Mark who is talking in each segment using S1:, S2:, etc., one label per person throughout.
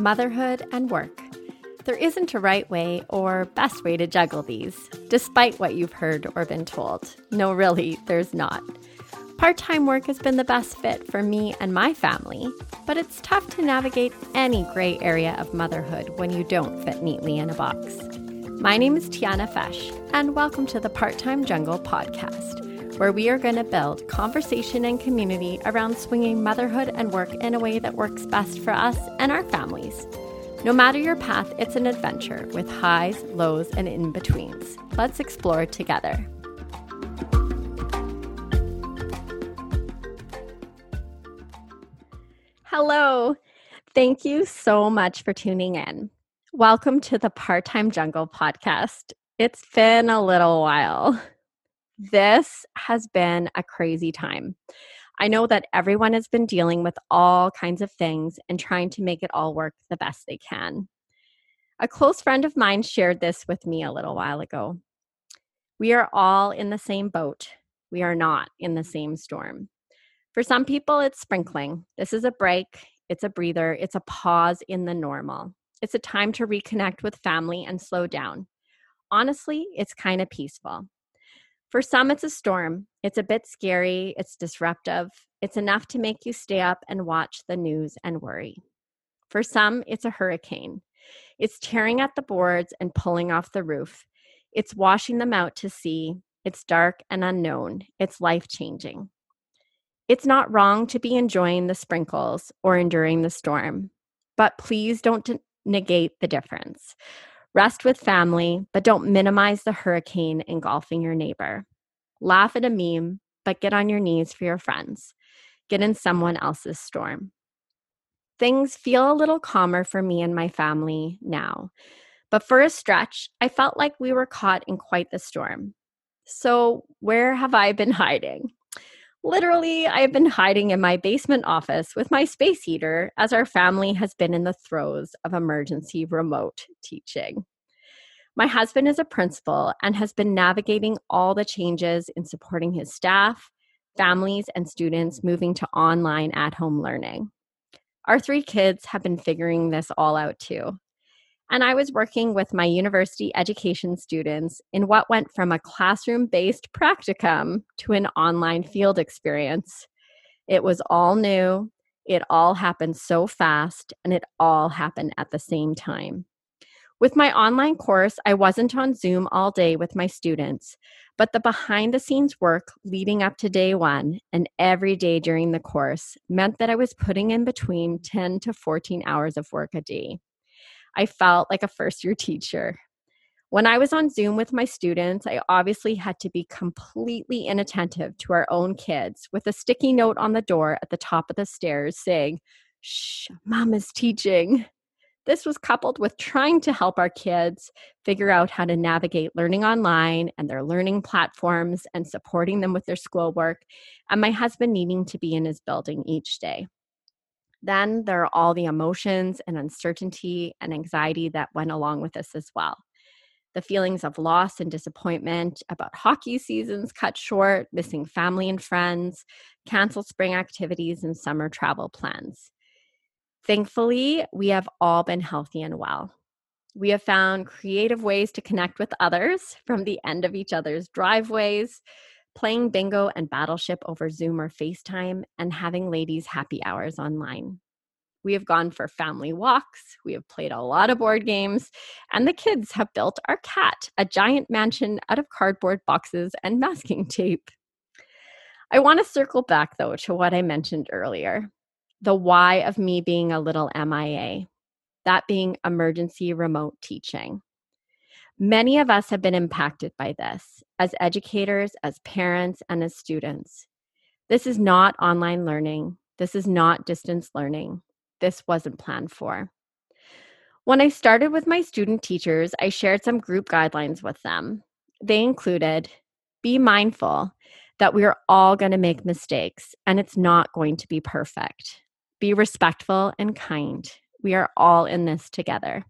S1: motherhood, and work. There isn't a right way or best way to juggle these, despite what you've heard or been told. No, really, there's not. Part time work has been the best fit for me and my family, but it's tough to navigate any gray area of motherhood when you don't fit neatly in a box. My name is Tiana Fech, and welcome to the Part Time Jungle podcast, where we are going to build conversation and community around swinging motherhood and work in a way that works best for us and our families. No matter your path, it's an adventure with highs, lows, and in betweens. Let's explore together. Hello. Thank you so much for tuning in. Welcome to the Part Time Jungle podcast. It's been a little while. This has been a crazy time. I know that everyone has been dealing with all kinds of things and trying to make it all work the best they can. A close friend of mine shared this with me a little while ago. We are all in the same boat. We are not in the same storm. For some people, it's sprinkling. This is a break, it's a breather, it's a pause in the normal. It's a time to reconnect with family and slow down. Honestly, it's kind of peaceful. For some, it's a storm. It's a bit scary, it's disruptive. It's enough to make you stay up and watch the news and worry. For some, it's a hurricane. It's tearing at the boards and pulling off the roof. It's washing them out to sea. It's dark and unknown. It's life changing. It's not wrong to be enjoying the sprinkles or enduring the storm, but please don't negate the difference. Rest with family, but don't minimize the hurricane engulfing your neighbor. Laugh at a meme, but get on your knees for your friends. Get in someone else's storm. Things feel a little calmer for me and my family now, but for a stretch, I felt like we were caught in quite the storm. So, where have I been hiding? Literally, I have been hiding in my basement office with my space heater as our family has been in the throes of emergency remote teaching. My husband is a principal and has been navigating all the changes in supporting his staff, families, and students moving to online at home learning. Our three kids have been figuring this all out too and I was working with my university education students in what went from a classroom based practicum to an online field experience. It was all new, it all happened so fast, and it all happened at the same time. With my online course, I wasn't on Zoom all day with my students, but the behind the scenes work leading up to day one and every day during the course meant that I was putting in between 10 to 14 hours of work a day. I felt like a first year teacher. When I was on Zoom with my students, I obviously had to be completely inattentive to our own kids with a sticky note on the door at the top of the stairs saying, Shh, mom is teaching. This was coupled with trying to help our kids figure out how to navigate learning online and their learning platforms and supporting them with their schoolwork, and my husband needing to be in his building each day. Then there are all the emotions and uncertainty and anxiety that went along with this as well. The feelings of loss and disappointment about hockey seasons cut short, missing family and friends, canceled spring activities, and summer travel plans. Thankfully, we have all been healthy and well. We have found creative ways to connect with others from the end of each other's driveways playing bingo and battleship over Zoom or FaceTime, and having ladies' happy hours online. We have gone for family walks, we have played a lot of board games, and the kids have built our cat a giant mansion out of cardboard boxes and masking tape. I want to circle back though to what I mentioned earlier the why of me being a little MIA, that being emergency remote teaching. Many of us have been impacted by this as educators, as parents, and as students. This is not online learning. This is not distance learning. This wasn't planned for. When I started with my student teachers, I shared some group guidelines with them. They included be mindful that we are all going to make mistakes and it's not going to be perfect. Be respectful and kind. We are all in this together.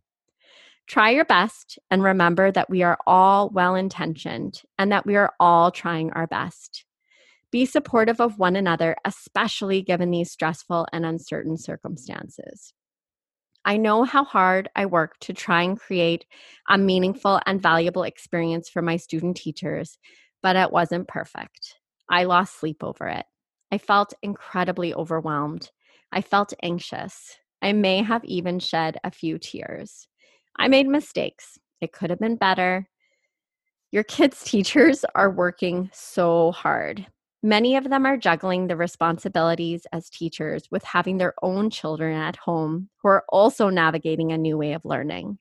S1: Try your best and remember that we are all well intentioned and that we are all trying our best. Be supportive of one another, especially given these stressful and uncertain circumstances. I know how hard I work to try and create a meaningful and valuable experience for my student teachers, but it wasn't perfect. I lost sleep over it. I felt incredibly overwhelmed. I felt anxious. I may have even shed a few tears. I made mistakes. It could have been better. Your kids' teachers are working so hard. Many of them are juggling the responsibilities as teachers with having their own children at home who are also navigating a new way of learning.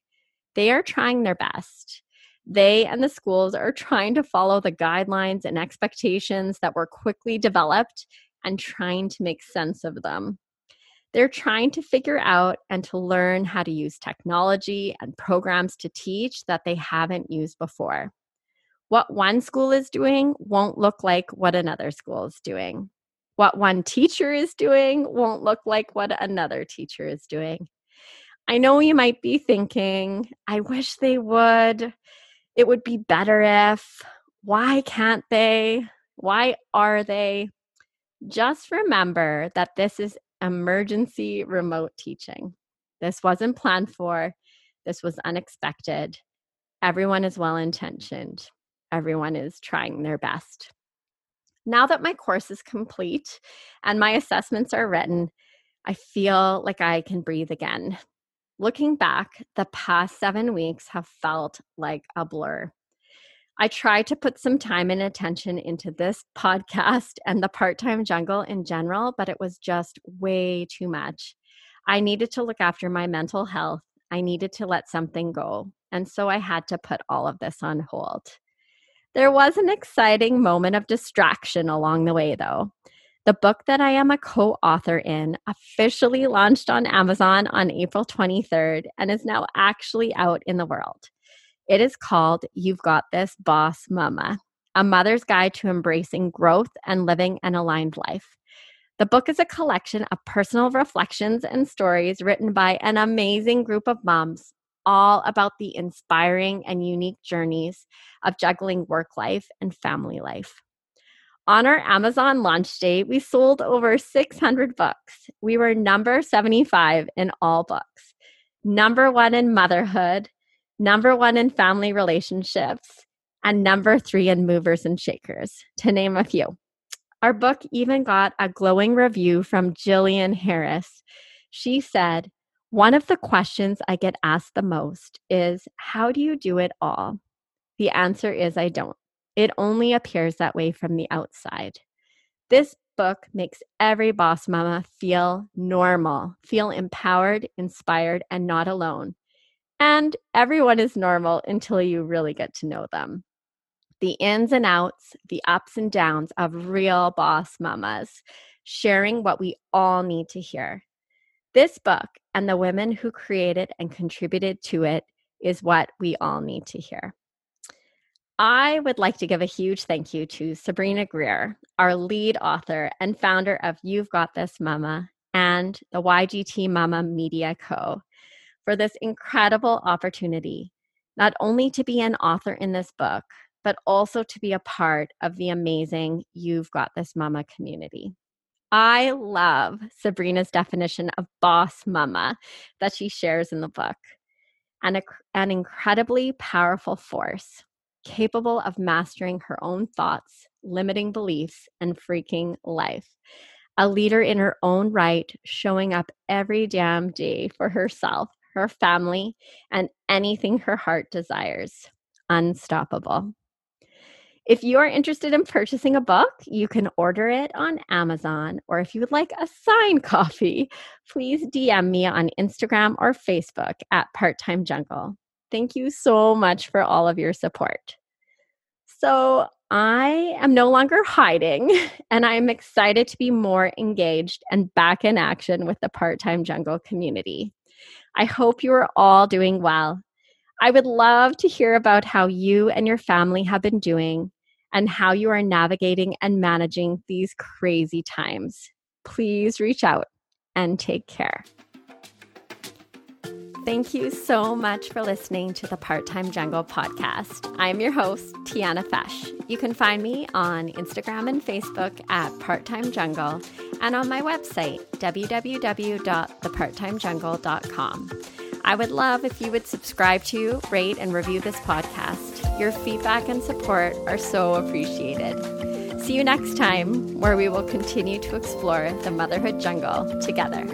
S1: They are trying their best. They and the schools are trying to follow the guidelines and expectations that were quickly developed and trying to make sense of them. They're trying to figure out and to learn how to use technology and programs to teach that they haven't used before what one school is doing won't look like what another school is doing. What one teacher is doing won't look like what another teacher is doing. I know you might be thinking, I wish they would. It would be better if. Why can't they? Why are they? Just remember that this is emergency remote teaching. This wasn't planned for, this was unexpected. Everyone is well intentioned everyone is trying their best. Now that my course is complete and my assessments are written, I feel like I can breathe again. Looking back, the past seven weeks have felt like a blur. I tried to put some time and attention into this podcast and the part time jungle in general, but it was just way too much. I needed to look after my mental health. I needed to let something go. And so I had to put all of this on hold. There was an exciting moment of distraction along the way, though. The book that I am a co author in officially launched on Amazon on April 23rd and is now actually out in the world. It is called You've Got This Boss Mama A Mother's Guide to Embracing Growth and Living an Aligned Life. The book is a collection of personal reflections and stories written by an amazing group of moms all about the inspiring and unique journeys of juggling work life and family life. On our Amazon launch date, we sold over 600 books. We were number 75 in all books, number one in motherhood, number one in family relationships, and number three in movers and shakers, to name a few. Our book even got a glowing review from Jillian Harris. She said, one of the questions I get asked the most is How do you do it all? The answer is I don't. It only appears that way from the outside. This book makes every boss mama feel normal, feel empowered, inspired, and not alone. And everyone is normal until you really get to know them. The ins and outs, the ups and downs of real boss mamas, sharing what we all need to hear. This book and the women who created and contributed to it is what we all need to hear. I would like to give a huge thank you to Sabrina Greer, our lead author and founder of You've Got This Mama and the YGT Mama Media Co. for this incredible opportunity, not only to be an author in this book, but also to be a part of the amazing You've Got This Mama community. I love Sabrina's definition of boss mama that she shares in the book. An, an incredibly powerful force, capable of mastering her own thoughts, limiting beliefs, and freaking life. A leader in her own right, showing up every damn day for herself, her family, and anything her heart desires. Unstoppable. If you are interested in purchasing a book, you can order it on Amazon. Or if you would like a signed copy, please DM me on Instagram or Facebook at Part Time Jungle. Thank you so much for all of your support. So, I am no longer hiding, and I'm excited to be more engaged and back in action with the Part Time Jungle community. I hope you are all doing well. I would love to hear about how you and your family have been doing and how you are navigating and managing these crazy times. Please reach out and take care. Thank you so much for listening to the Part Time Jungle podcast. I'm your host, Tiana Fech. You can find me on Instagram and Facebook at Part Time Jungle and on my website, www.theparttimejungle.com. I would love if you would subscribe to, rate, and review this podcast. Your feedback and support are so appreciated. See you next time, where we will continue to explore the motherhood jungle together.